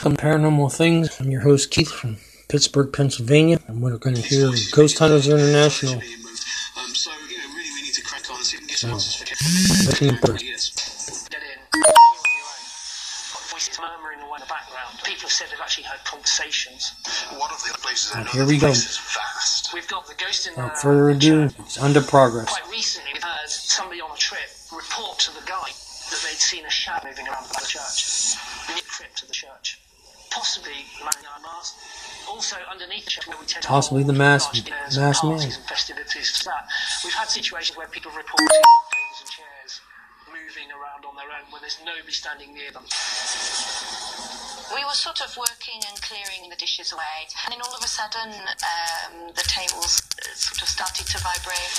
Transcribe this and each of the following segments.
Welcome to Paranormal Things. I'm your host Keith from Pittsburgh, Pennsylvania, and we're going to hear Ghost Hunters International. Um, so, you know, really we need to crack on and see can get some answers for Looking at birds. Yes. Get in. You on your own. Got voices murmuring away in the background. People have said they've actually heard conversations. One of the places I Here we go. place vast. We've got the ghost in Without the further ado, it's under progress. Quite recently, we've heard somebody on a trip report to the guide that they'd seen a shadow moving around the back of the church, near the crypt of the church. Possibly the man in the iron mask. Also, underneath the where we tend to Possibly the masked- large dinners masked and man. and festivities. That we've had situations where people have reported tables and chairs moving around on their own when there's nobody standing near them. We were sort of working and clearing the dishes away, and then all of a sudden um, the tables uh, sort of started to vibrate,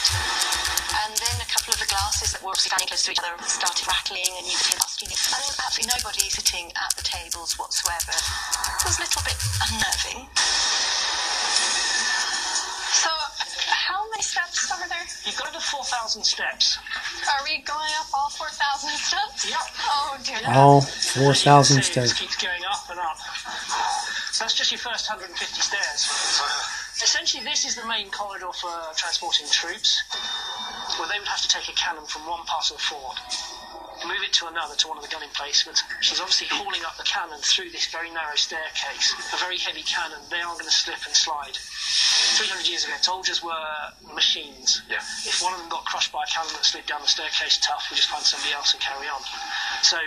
and then a couple of the glasses that were obviously standing close to each other started rattling, and you could hear busting. And there was absolutely nobody sitting at the tables whatsoever. It was a little bit unnerving. Over there? You've got to 4,000 steps. Are we going up all 4,000 steps? Yeah. Oh, dear. All 4,000 steps. keeps going up and up. So that's just your first 150 stairs. Essentially, this is the main corridor for transporting troops, where they would have to take a cannon from one part of the fort, move it to another, to one of the gun emplacements. She's obviously hauling up the cannon through this very narrow staircase. A very heavy cannon. They are going to slip and slide. 300 years ago, soldiers were machines. Yeah. If one of them got crushed by a cannon that slid down the staircase, tough, we just find somebody else and carry on. So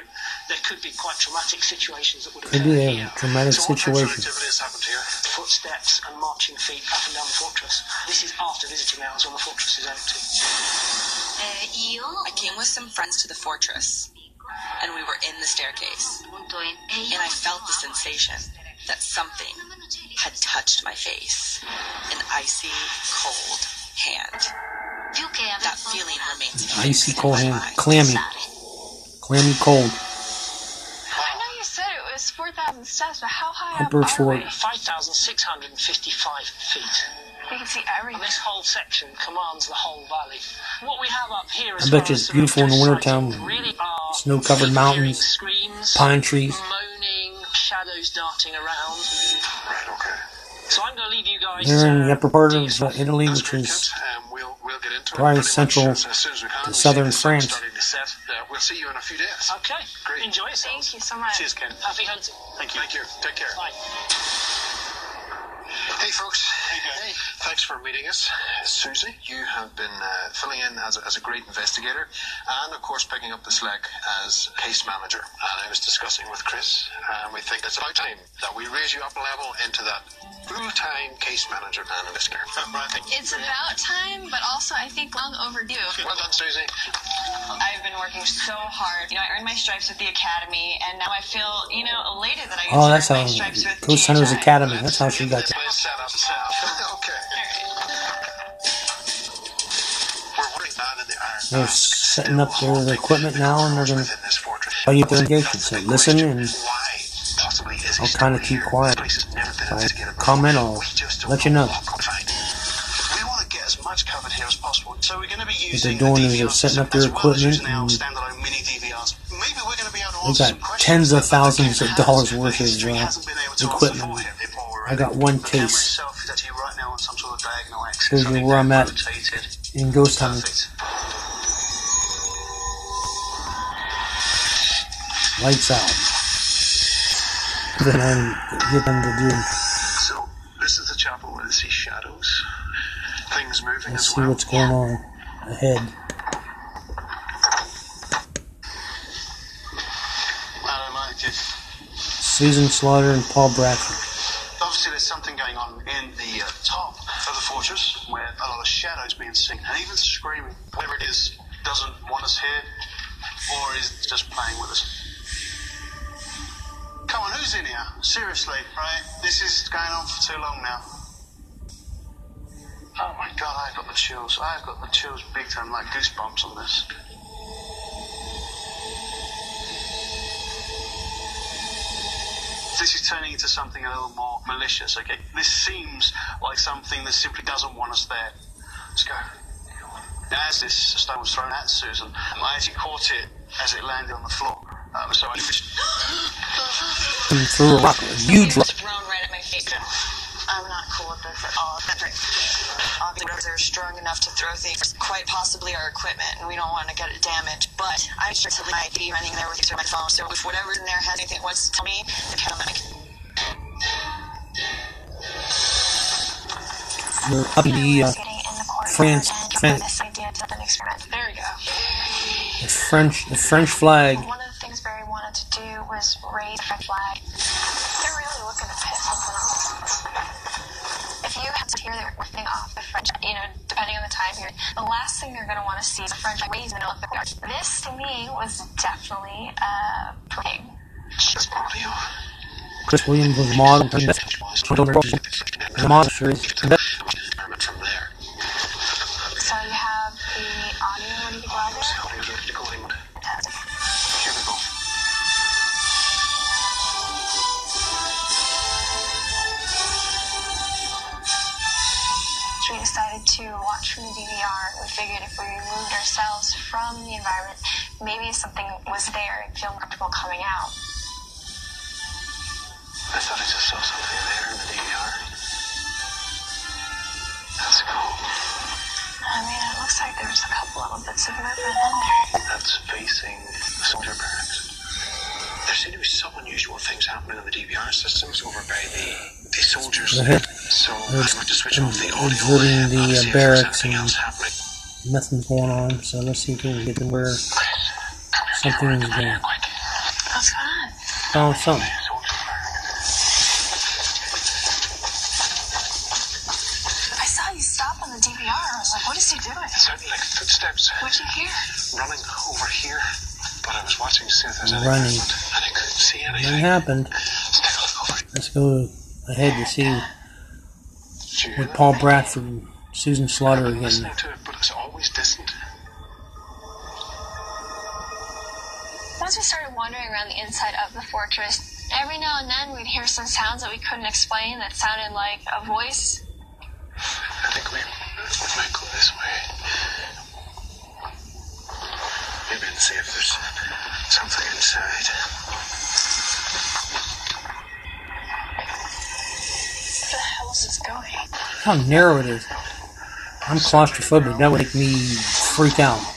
there could be quite traumatic situations that would occur Could be a here. dramatic So what types of happened here? Footsteps and marching feet up and down the fortress. This is after visiting hours when the fortress is empty. Uh, I came with some friends to the fortress, and we were in the staircase, and I felt the sensation that something had touched my face. An icy, cold hand. That feeling remains Icy cold hand. Clammy. Clammy cold. I know you said it was 4,000 steps, but how high Upper up are fort. we? 5,655 feet. We can see And this whole section commands the whole valley. What we have up here is I bet you it's beautiful in the wintertime. Really Snow-covered mountains, screams, Pine trees. moaning, shadows darting around. Right, okay. So I'm going to leave you guys. They're in uh, the upper part of uh, Italy, That's which is Kent. Um, we'll, we'll probably central as, as soon as we can. to southern the France. starting to set. Uh, we'll see you in a few days. Okay. Great. Enjoy yourselves. Thank you so much. Cheers, Ken. Happy hunting. Thank you. Thank you. Take care. Bye. Hey, folks. Hey, Thanks for meeting us. Susie, you have been uh, filling in as a, as a great investigator and, of course, picking up the slack as case manager. And I was discussing with Chris, and we think it's about time that we raise you up a level into that full-time case manager and investigator. Right, thank you. It's about time, but also I think long overdue. Well done, Susie. I've been working so hard. You know, I earned my stripes with the academy, and now I feel, you know, elated that I get Oh, to that's earn how my stripes with Ghost Hunters Academy. That's how she got Let's that. Set up, set up. okay. We're wondering man in the iron They're setting up their equipment now, and they're going to within this fortress. tell you their engagement. So listen and Why possibly is he I'll kinda keep quiet. This place has never If I comment, I'll just let you know. what we'll find. We want to get as much covered here as possible, so we're going to be they're using doing the is they're setting up their well equipment using and standalone mini DVRs. Maybe we're going to be able to They got tens of thousands of dollars worth of, uh, hasn't been able to answer equipment. I got one case. right on some sort of diagonal axis. Shows I you where I'm at in Ghost Hunting. Lights out. Then I get them to do. So this is the chapel where they see shadows, things moving Let's as see well. what's going on ahead. I don't mind it. Susan Slaughter and Paul Bradford. Obviously, there's something going on in the uh, top fortress where a lot of shadows being seen, and even screaming. Whatever it is, doesn't want us here, or is just playing with us. Come on, who's in here? Seriously, right? This is going on for too long now. Oh my god, I've got the chills. I've got the chills big time, like goosebumps on this. This is turning into something a little more malicious, okay? This seems like something that simply doesn't want us there. Let's go. As this stone was thrown at Susan, I actually caught it as it landed on the floor. Um, so I threw a rock, a huge rock. thrown right at my face. I'm not cool with this at all. Obviously, they're strong enough to throw things, quite possibly our equipment, and we don't want to get it damaged. But I'm sure to my be running there with your my phone. So if whatever's in there has anything wants to tell me, then tell me. An experiment. There we go. the French, the French flag. One of the things Barry wanted to do was raise the French flag. They're really looking to piss something off. If you have to hear their thing off the French, you know, depending on the time period, the last thing they're going to want to see is the French raising the middle of the courtyard. This, to me, was definitely uh, pig. This audio. Chris Williams was model. The model sure is. Experiment figured if we removed ourselves from the environment, maybe something was there, it'd feel comfortable coming out. I thought I just saw something there in the DVR. That's cool. I mean, it looks like there's a couple little bits of movement in there. That's facing the soldier barracks. There seem to be some unusual things happening on the DVR systems over by the, the soldiers. Right. So I'm There's- going to switch off the audio. exiting the, uh, see if barracks anything and- else happening. Nothing's going on, so let's see if we can get to where something is going. Quick. What's going on? Oh, Found something. I saw you stop on the DVR. I was like, what is he doing? It sounded like footsteps What'd you hear? running over here. But I was watching to see if there's any Running. movement, and I couldn't see Nothing anything. happened. Let's go ahead to see Did you hear with? Paul Bradford and Susan Slaughter I've been again. to it, but it's always distant. Once we started wandering around the inside of the fortress, every now and then we'd hear some sounds that we couldn't explain that sounded like a voice. I think we, we might go this way. Maybe and see if there's something inside. Where the hell is this going? How narrow it is. I'm claustrophobic. That would make me freak out.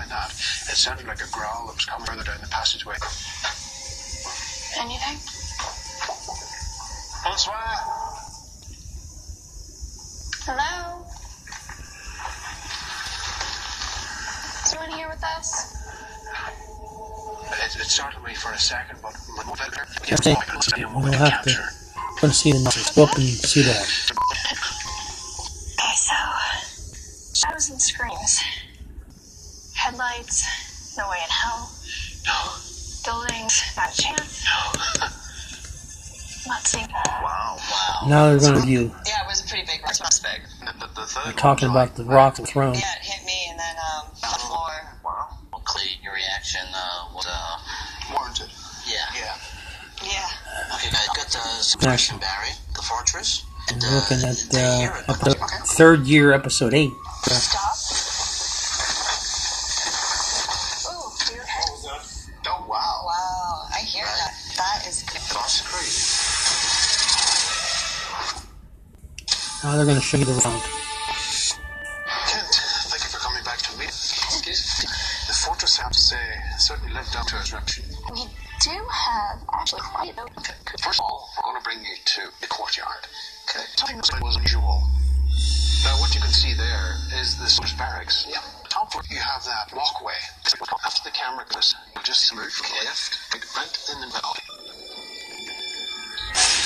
As we moved down that, it sounded like a growl that was coming further down the passageway. Anything? Bonsoir. Hello? Is anyone here with us? It, it startled me for a second, but my motivator. Okay. We'll have to go and see the numbers. Go up and see that. Okay, so shadows and screams. Headlights, no way in hell. No, Buildings, not a chance. no. Not seeing Wow, wow. Now they're going to view. Yeah, it was a pretty big rock. It was big. The, the, the third They're talking one, about the rock that's thrown. Yeah, it hit me and then um, the floor. Wow. Clee, your reaction uh, was, uh, Warranted. yeah. Yeah. Yeah. Okay, guys, got uh, suppression barrier, the fortress. And, We're looking at they hear uh, it. episode, Okay. third year, episode eight. Stop. Now they're going to show you the round. Kent, thank you for coming back to me. The fortress, I have to say, certainly lived up to its reputation. We do have actually quite a Okay. First of all, we're going to bring you to the courtyard. Okay. Something that was unusual. Now, what you can see there is the soldiers' barracks. Yeah. Top floor, you have that walkway. After the camera goes, you just move from the left, right in the middle.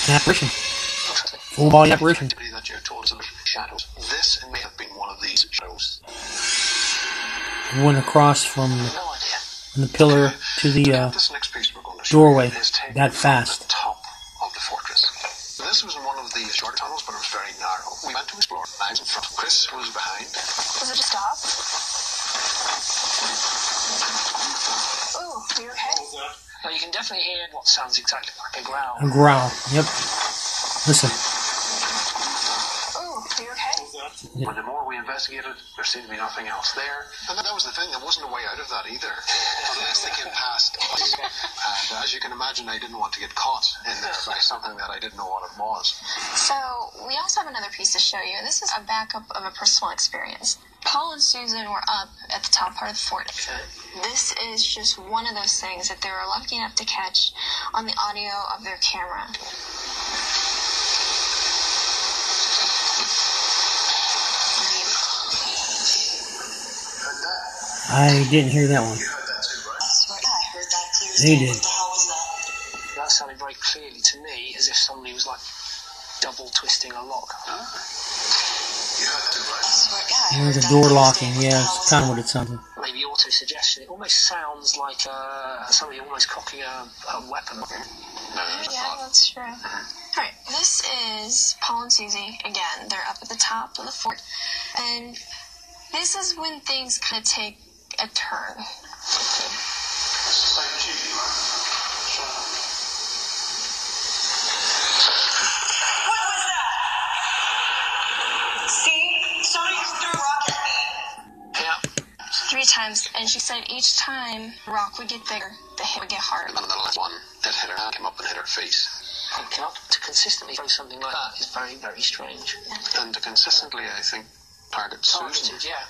Yeah, apparition. Full body apparition. That you're told is of shadows. This may have been one of these shadows. Went across from No idea. from the pillar to the uh, This next piece we're going to doorway you is taken that fast. the top of the fortress. This was in one of the short tunnels, but it was very narrow. We went went to explore. I was in front. Chris was behind. Was it a stop? Ooh, are you okay? Well, you can definitely hear what sounds exactly like a growl. A growl. Yep. Listen. Ooh, are you okay? But the more we investigated, there seemed to be nothing else there. And that was the thing, there wasn't a way out of that either. Unless they came past us. And as you can imagine, I didn't want to get caught in there by something that I didn't know what it was. So, we also have another piece to show you. This is a backup of a personal experience. Paul and Susan were up at the top part of the fort. This is just one of those things that they were lucky enough to catch on the audio of their camera. I didn't hear that one. I heard that clear as They day. did. What the hell was that? That sounded very clearly to me as if somebody was like double twisting a lock. You heard that, right? I swear, yeah, I There's heard a door locking. day. What the Yeah, it's kind of what it sounded. Maybe auto suggestion. It almost sounds like uh, somebody almost cocking a, a weapon. Yeah, that's true. Alright, this is Paul and Susie. Again, they're up at the top of the fort. And this is when things kind of take a turn. What was that? See? Somebody threw rock at me. Yeah. Three times, and she said each time rock would get bigger, the hit would get harder. And then the last one that hit her hand came up and hit her face. Picking up to consistently throw something like that is very, very strange. And to consistently, I think, target Susan. Targeted, yeah.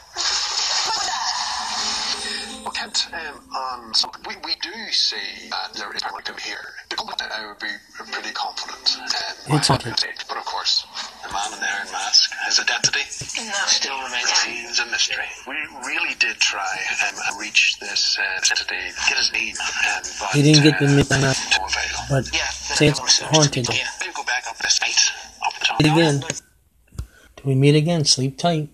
Well, um, on some, we, we do see that there is momentum here. I would be pretty confident. Um, It's okay. But of course, the man in the iron mask, his identity Still remains. remains a mystery. We really did try um, and reach this uh, entity, get his name, um, but He didn't get the uh, midnight, to avail. but Yeah. say it's haunted. Yeah, maybe go back up this night, up the top. Again. Do we meet again. Sleep tight.